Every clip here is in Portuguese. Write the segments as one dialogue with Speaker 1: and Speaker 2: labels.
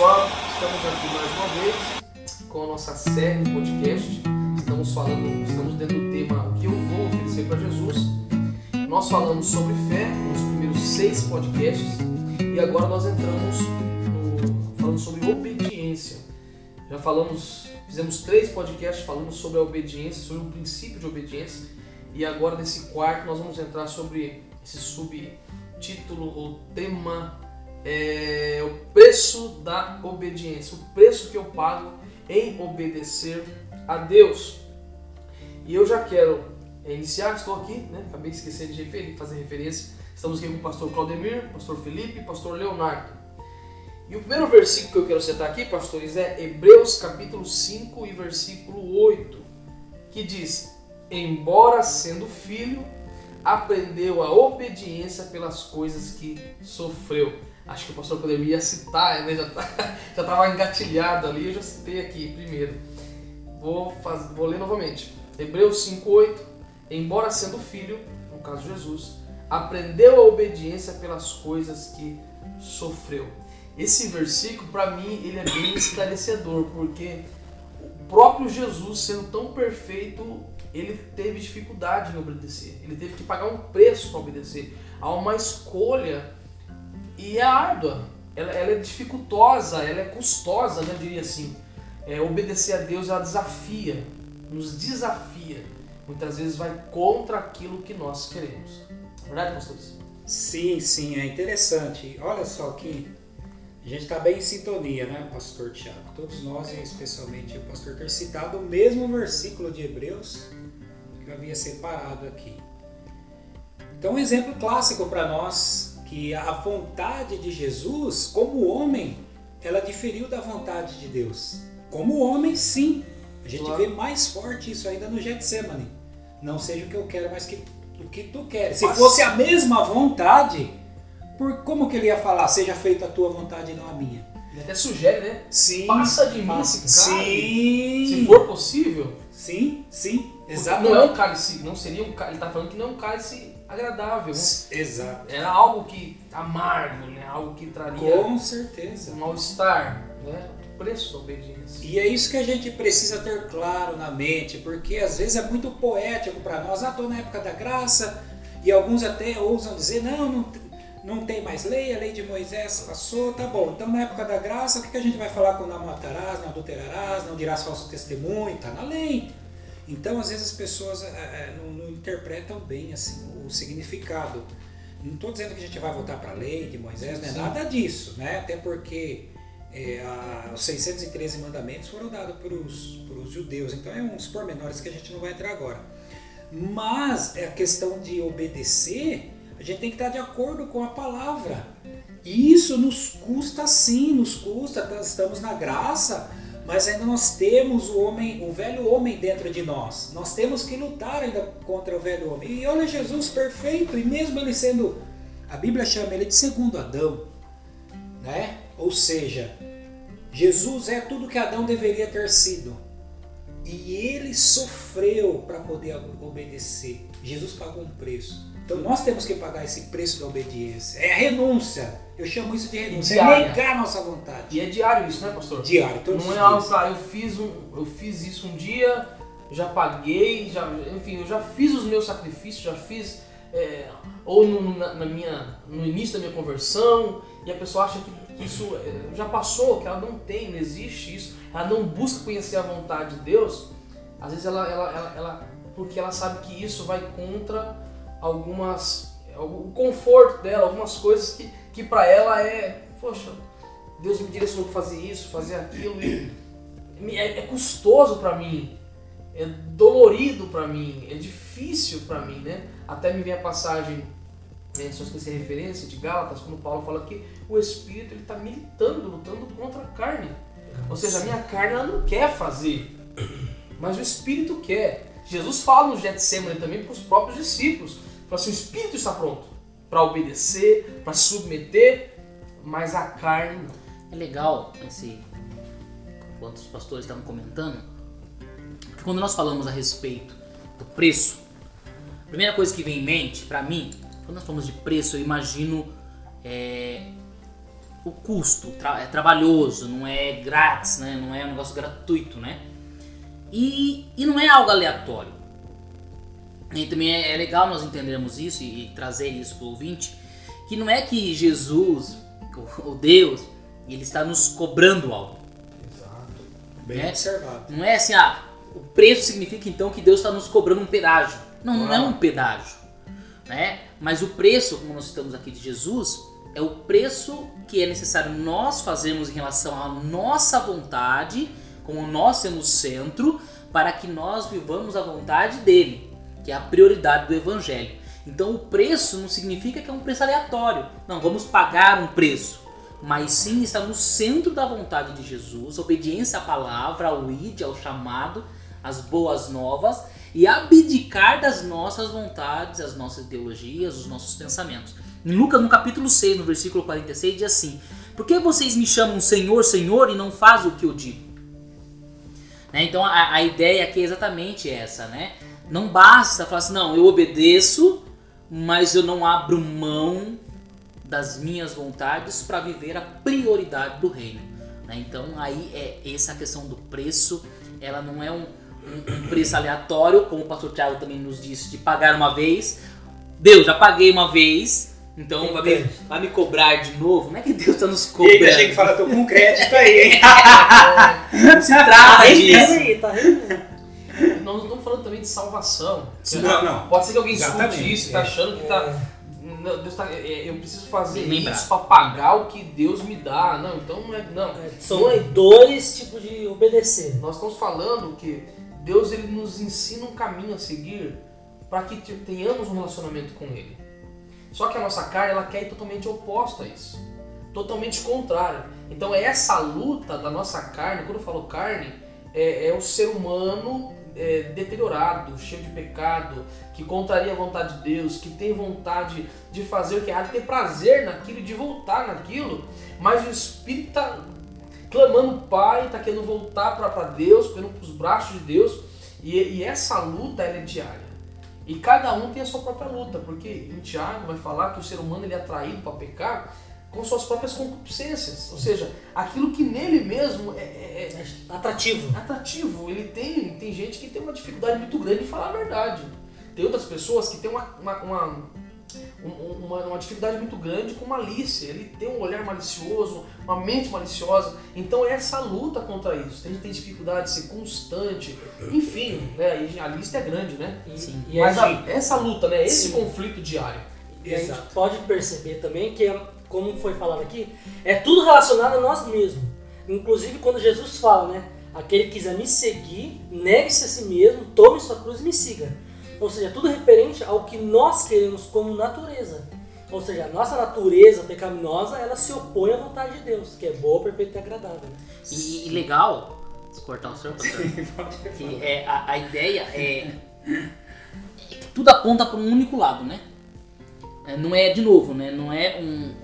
Speaker 1: pessoal, estamos aqui mais uma vez com a nossa série de podcast. Estamos falando, estamos dentro do tema O que eu vou oferecer para Jesus. Nós falamos sobre fé nos primeiros seis podcasts e agora nós entramos no, falando sobre obediência. Já falamos, fizemos três podcasts falando sobre a obediência, sobre o princípio de obediência e agora nesse quarto nós vamos entrar sobre esse subtítulo ou tema é o preço da obediência, o preço que eu pago em obedecer a Deus. E eu já quero iniciar, estou aqui, né? acabei de esquecer de referir, fazer referência. Estamos aqui com o pastor Claudemir, pastor Felipe pastor Leonardo. E o primeiro versículo que eu quero citar aqui, pastores, é Hebreus capítulo 5 e versículo 8, que diz: Embora sendo filho, aprendeu a obediência pelas coisas que sofreu acho que o pastor poderia citar, né? já tá, já estava engatilhado ali, eu já citei aqui primeiro. Vou, faz, vou ler novamente. Hebreus 5,8 Embora sendo filho, no caso Jesus, aprendeu a obediência pelas coisas que sofreu. Esse versículo, para mim, ele é bem esclarecedor, porque o próprio Jesus, sendo tão perfeito, ele teve dificuldade em obedecer. Ele teve que pagar um preço para obedecer. Há uma escolha e é árdua, ela, ela é dificultosa, ela é custosa, né, eu diria assim. É, obedecer a Deus ela desafia, nos desafia. Muitas vezes vai contra aquilo que nós queremos. Verdade, pastores?
Speaker 2: Sim, sim, é interessante. Olha só que a gente está bem em sintonia, né, pastor Tiago? Todos nós, especialmente o pastor, ter citado o mesmo versículo de Hebreus que eu havia separado aqui. Então, um exemplo clássico para nós que a vontade de Jesus, como homem, ela diferiu da vontade de Deus. Como homem, sim. A gente claro. vê mais forte isso ainda no Getsemane. Não seja o que eu quero, mas que, o que tu queres. Se fosse a mesma vontade, por como que ele ia falar? Seja feita a tua vontade e não a minha.
Speaker 1: Ele até sugere, né?
Speaker 2: Sim.
Speaker 1: Passa de mim esse
Speaker 2: Sim.
Speaker 1: Se for possível.
Speaker 2: Sim, sim.
Speaker 1: Exato. Não é um cálice, não seria um cálice. Ele está falando que não é um cálice agradável.
Speaker 2: Exato.
Speaker 1: Era algo que amargo, né? Algo que traria
Speaker 2: com certeza
Speaker 1: um mal-estar, né? O preço da obediência.
Speaker 2: E é isso que a gente precisa ter claro na mente, porque às vezes é muito poético para nós. Ah, estou na época da graça e alguns até ousam dizer não, não, não tem mais lei, a lei de Moisés passou, tá bom. Então na época da graça, o que, a gente vai falar com não matarás, não adulterarás, não dirás falso testemunho? Tá na lei. Então, às vezes as pessoas é, não, não, interpretam bem assim o significado. Não estou dizendo que a gente vai voltar para a lei de Moisés, não é nada disso, né? Até porque é, a, os 613 mandamentos foram dados para os judeus, então é uns pormenores que a gente não vai entrar agora. Mas é a questão de obedecer, a gente tem que estar de acordo com a palavra. E isso nos custa sim, nos custa, estamos na graça, mas ainda nós temos o homem, o velho homem dentro de nós. Nós temos que lutar ainda contra o velho homem. E olha Jesus perfeito, e mesmo ele sendo, a Bíblia chama ele de segundo Adão, né? Ou seja, Jesus é tudo que Adão deveria ter sido. E ele sofreu para poder obedecer. Jesus pagou um preço. Então nós temos que pagar esse preço da obediência. É a renúncia. Eu chamo isso de renúncia. É negar a nossa vontade.
Speaker 1: E é diário isso, né, pastor?
Speaker 2: Diário,
Speaker 1: todos Não é algo, ah, eu fiz, um, eu fiz isso um dia, já paguei, já, enfim, eu já fiz os meus sacrifícios, já fiz. É, ou no, na, na, minha, no início da minha conversão, e a pessoa acha que isso é, já passou, que ela não tem, não existe isso, ela não busca conhecer a vontade de Deus, às vezes ela, ela, ela, ela porque ela sabe que isso vai contra algumas o conforto dela, algumas coisas que, que para ela é, poxa, Deus me direcionou para fazer isso, fazer aquilo é, é custoso para mim, é dolorido para mim, é difícil para mim, né? Até me vem a passagem, né, se eu esquecer a referência de Gálatas, quando Paulo fala que o Espírito ele está militando, lutando contra a carne. Ou seja, a minha carne ela não quer fazer, mas o Espírito quer. Jesus fala no Getsemane também para os próprios discípulos. Fala assim, o espírito está pronto para obedecer, para submeter, mas a carne não.
Speaker 3: É legal esse enquanto os pastores estavam comentando, que quando nós falamos a respeito do preço, a primeira coisa que vem em mente para mim, quando nós falamos de preço, eu imagino é, o custo, tra é trabalhoso, não é grátis, né? não é um negócio gratuito, né? E, e não é algo aleatório. E também é, é legal nós entendermos isso e, trazer isso para o ouvinte, que não é que Jesus, o, Deus, ele está nos cobrando algo.
Speaker 2: Exato. Bem
Speaker 3: né?
Speaker 2: observado.
Speaker 3: Não é assim, ah, o preço significa então que Deus está nos cobrando um pedágio. Não, não é um pedágio. Né? Mas o preço, como nós estamos aqui de Jesus, é o preço que é necessário nós fazermos em relação à nossa vontade, como nós sendo o centro, para que nós vivamos a vontade dele, que é a prioridade do evangelho. Então o preço não significa que é um preço aleatório. Não, vamos pagar um preço. Mas sim está no centro da vontade de Jesus, obediência à palavra, ao id, ao chamado, às boas novas e abdicar das nossas vontades, as nossas ideologias, os nossos pensamentos. Em Lucas, no capítulo 6, no versículo 46, diz assim: Por que vocês me chamam Senhor, Senhor e não fazem o que eu digo? Né? Então a, a, ideia aqui é exatamente essa, né? Não basta falar assim, não, eu obedeço, mas eu não abro mão das minhas vontades para viver a prioridade do reino. Né? Então aí é essa questão do preço, ela não é um, um, um preço aleatório, como o pastor Tiago também nos disse, de pagar uma vez. Deus, já paguei uma vez, então vai me, vai me, cobrar de novo? Não é que Deus está nos cobrando.
Speaker 2: E aí, gente fala, tô com crédito aí, hein?
Speaker 3: não se trata
Speaker 4: Tá
Speaker 3: disso.
Speaker 4: aí, tá aí.
Speaker 1: Nós não estamos falando também de salvação.
Speaker 2: Não, não.
Speaker 1: Pode ser que alguém
Speaker 2: Exatamente,
Speaker 1: escute isso e
Speaker 2: é.
Speaker 1: tá achando que tá. Não, Deus tá é, eu preciso fazer
Speaker 3: Bem lembrado.
Speaker 1: isso para pagar o que Deus me dá. Não, então não é. Não.
Speaker 4: São dois tipos de obedecer.
Speaker 1: Nós estamos falando que Deus ele nos ensina um caminho a seguir para que te- tenhamos um relacionamento com Ele. Só que a nossa carne ela quer ir totalmente oposta a isso, totalmente contrária. Então é essa luta da nossa carne, quando eu falo carne, é, é o ser humano é, deteriorado, cheio de pecado, que contraria a vontade de Deus, que tem vontade de fazer o que é errado, ter prazer naquilo de voltar naquilo, mas o Espírito está clamando Pai, está querendo voltar para Deus, querendo para os braços de Deus, e, e essa luta é diária. E cada um tem a sua própria luta, porque em Tiago vai falar que o ser humano ele é atraído para pecar com suas próprias concupiscências, ou seja, aquilo que nele mesmo é, é- é
Speaker 4: É atrativo.
Speaker 1: atrativo. Ele tem, tem gente que tem uma dificuldade muito grande de falar a verdade. Tem outras pessoas que têm uma, uma, uma, um- uma, uma dificuldade muito grande com malícia. Ele tem um olhar malicioso, uma mente maliciosa. Então é essa luta contra isso. Tem tem dificuldade de ser constante. Enfim, né, a lista é grande, né?
Speaker 4: E,
Speaker 3: Sim.
Speaker 4: e
Speaker 1: Mas
Speaker 4: a
Speaker 1: essa luta, né? Esse
Speaker 4: Sim.
Speaker 1: conflito diário.
Speaker 4: E a gente
Speaker 2: Exato.
Speaker 4: pode perceber também que, como foi falado aqui, é tudo relacionado a nós mesmos. Inclusive quando Jesus fala, né? Aquele que quiser me seguir, negue-se a si mesmo, tome sua cruz e me siga. Ou seja, tudo referente ao que nós queremos como natureza. Ou seja, a nossa natureza pecaminosa, ela se opõe à vontade de Deus, que é boa, perfeita e agradável. Né?
Speaker 3: E, e legal, se cortar o senhor, pastor, que é, a, a ideia é, é que tudo aponta para um único lado, né? É, não é, de novo, né? Não é um,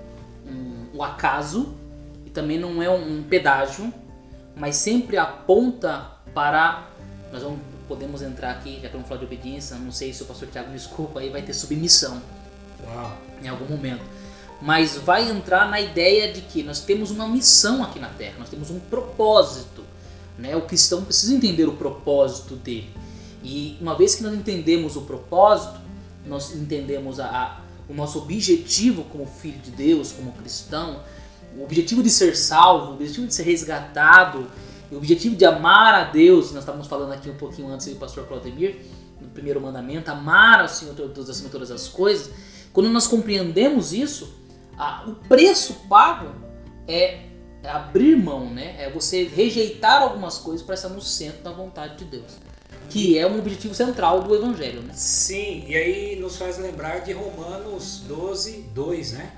Speaker 3: um acaso e também não é um, pedágio, mas sempre aponta para. Nós vamos, podemos entrar aqui, já que vamos falar de obediência, não sei se o pastor Tiago desculpa, aí vai ter submissão
Speaker 2: Uau.
Speaker 3: em algum momento. Mas vai entrar na ideia de que nós temos uma missão aqui na Terra, nós temos um propósito. Né? O cristão precisa entender o propósito dele. E uma vez que nós entendemos o propósito, nós entendemos a, a- o nosso objetivo como filho de Deus, como cristão, o objetivo de ser salvo, o objetivo de ser resgatado, o objetivo de amar a Deus, nós estávamos falando aqui um pouquinho antes do pastor Claudemir, no primeiro mandamento, amar ao Senhor Deus acima de todas as coisas. Quando nós compreendemos isso, a- o preço pago é abrir mão, né? É você rejeitar algumas coisas para estar no centro da vontade de Deus, que é um objetivo central do evangelho, né?
Speaker 2: Sim, e aí nos faz lembrar de Romanos 12, 2, né?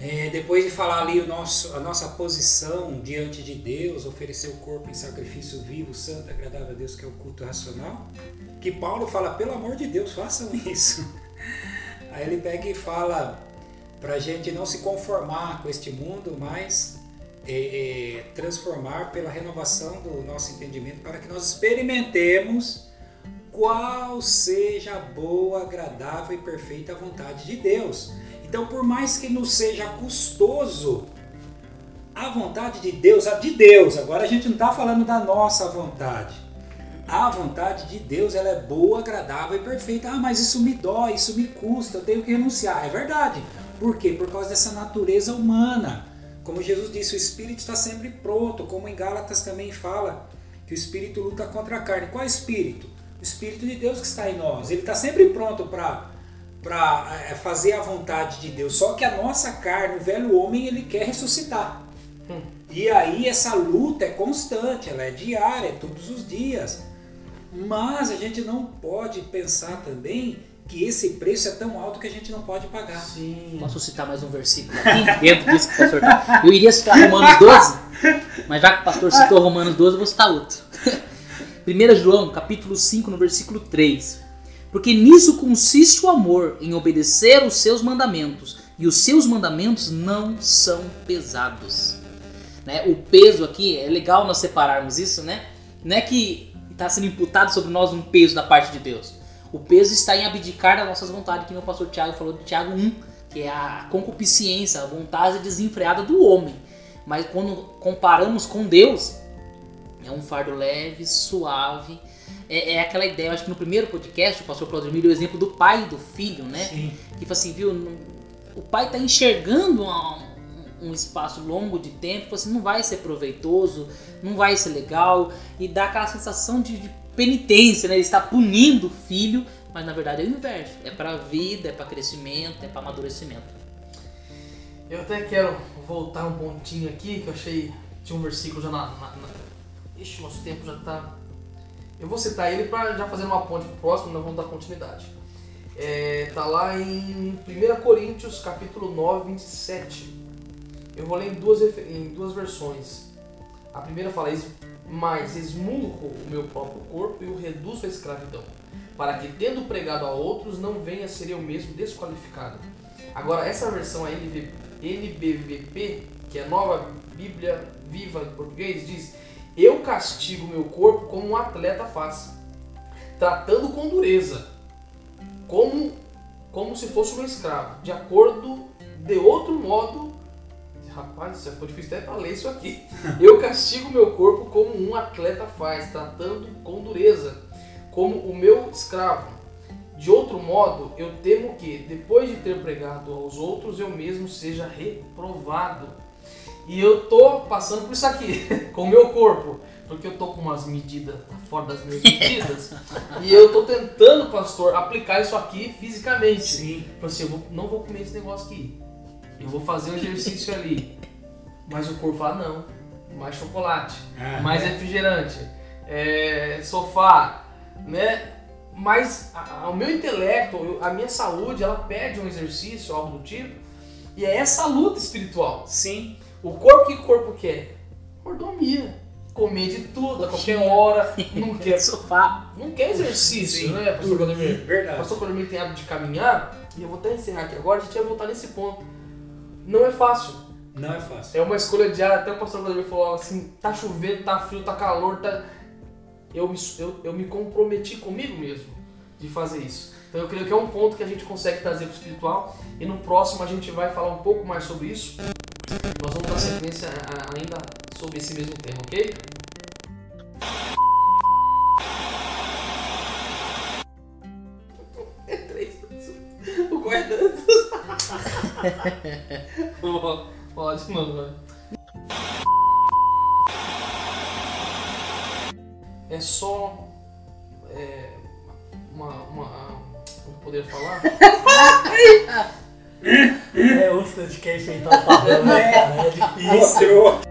Speaker 2: É, depois de falar ali o nosso, a nossa posição diante de Deus, oferecer o corpo em sacrifício vivo, santo, agradável a Deus, que é o culto racional, que Paulo fala, pelo amor de Deus, façam isso. Aí ele pega e fala para gente não se conformar com este mundo, mas é, é, transformar pela renovação do nosso entendimento para que nós experimentemos qual seja a boa, agradável e perfeita vontade de Deus. Então, por mais que nos seja custoso, a vontade de Deus, a de Deus, agora a gente não está falando da nossa vontade. A vontade de Deus ela é boa, agradável e perfeita. Ah, mas isso me dói, isso me custa, eu tenho que renunciar. É verdade. Por quê? Por causa dessa natureza humana. Como Jesus disse, o espírito está sempre pronto, como em Gálatas também fala que o espírito luta contra a carne. Qual é o espírito? O espírito de Deus que está em nós. Ele está sempre pronto para para é, fazer a vontade de Deus. Só que a nossa carne, o velho homem, ele quer ressuscitar. Hum. E aí essa luta é constante, ela é diária, é todos os dias. Mas a gente não pode pensar também que esse preço é tão alto que a gente não pode pagar.
Speaker 3: Sim. Posso citar mais um versículo aqui dentro disso que o pastor tá? Eu iria citar Romanos 12, mas já que o pastor citou Romanos 12, eu vou citar outro. 1 João, capítulo 5, no versículo 3. Porque nisso consiste o amor, em obedecer os seus mandamentos, e os seus mandamentos não são pesados. Né? O peso aqui, é legal nós separarmos isso, né? Não é que está sendo imputado sobre nós um peso da parte de Deus. O peso está em abdicar das nossas vontades, que o pastor Tiago falou de Tiago 1, que é a concupiscência, a vontade desenfreada do homem. Mas quando comparamos com Deus, é um fardo leve, suave. É, é aquela ideia, eu acho que no primeiro podcast o pastor Claudio deu o exemplo do pai e do filho, né? Sim. Que fala assim, viu, o pai está enxergando um, um, espaço longo de tempo, assim, não vai ser proveitoso, não vai ser legal, e dá aquela sensação de, de penitência, né? Ele está punindo o filho, mas na verdade é o inverso. É para vida, é para crescimento, é para amadurecimento.
Speaker 1: Eu até quero voltar um pontinho aqui, que eu achei. Tinha um versículo já na. na, na... Ixi, nosso tempo já tá. Eu vou citar ele para já fazer uma ponte pro próximo, nós vamos dar continuidade. É, tá lá em 1 Coríntios, capítulo 9, 27. Eu vou ler em duas, em duas versões. A primeira fala: mas esmurro o meu próprio corpo e o reduzo à escravidão, para que, tendo pregado a outros, não venha a ser eu mesmo desqualificado. Agora, essa versão a NBVP, que é a nova Bíblia Viva em português, diz: Eu castigo meu corpo como um atleta faz, tratando com dureza, como, como se fosse um escravo, de acordo de outro modo Rapaz, isso ficou difícil até para ler isso aqui. Eu castigo meu corpo como um atleta faz, tratando com dureza, como o meu escravo. De outro modo, eu temo que, depois de ter pregado aos outros, eu mesmo seja reprovado. E eu tô passando por isso aqui, com o meu corpo, porque eu tô com umas medidas fora das minhas medidas, e eu tô tentando, pastor, aplicar isso aqui fisicamente. Sim. Assim, eu vou, não vou comer esse negócio aqui eu vou fazer um exercício ali. Mas o corpo fala, não, mais chocolate, ah, mais é. refrigerante, é, sofá, né? Mas o meu intelecto, a minha saúde, ela pede um exercício, algo do tipo, e é essa luta espiritual.
Speaker 2: Sim.
Speaker 1: O corpo que o corpo quer? Mordomia. Comer de tudo, a qualquer hora, não quer sofá, não quer exercício, Sim, né, pastor Claudemir?
Speaker 2: Verdade.
Speaker 1: O pastor Claudemir tem hábito de caminhar, e eu vou até encerrar aqui agora, a gente vai voltar nesse ponto não é fácil.
Speaker 2: Não é fácil.
Speaker 1: É uma escolha diária. Até o pastor Vladimir falou assim: tá chovendo, tá frio, tá calor, tá. Eu me, eu, eu me comprometi comigo mesmo de fazer isso. Então eu creio que é um ponto que a gente consegue trazer para o espiritual. E no próximo a gente vai falar um pouco mais sobre isso. Nós vamos dar sequência ainda sobre esse mesmo tema, ok? Pode, mano. É só. É, uma. uma como poder falar?
Speaker 4: é, o que quer enfeitar o papel, né? É difícil.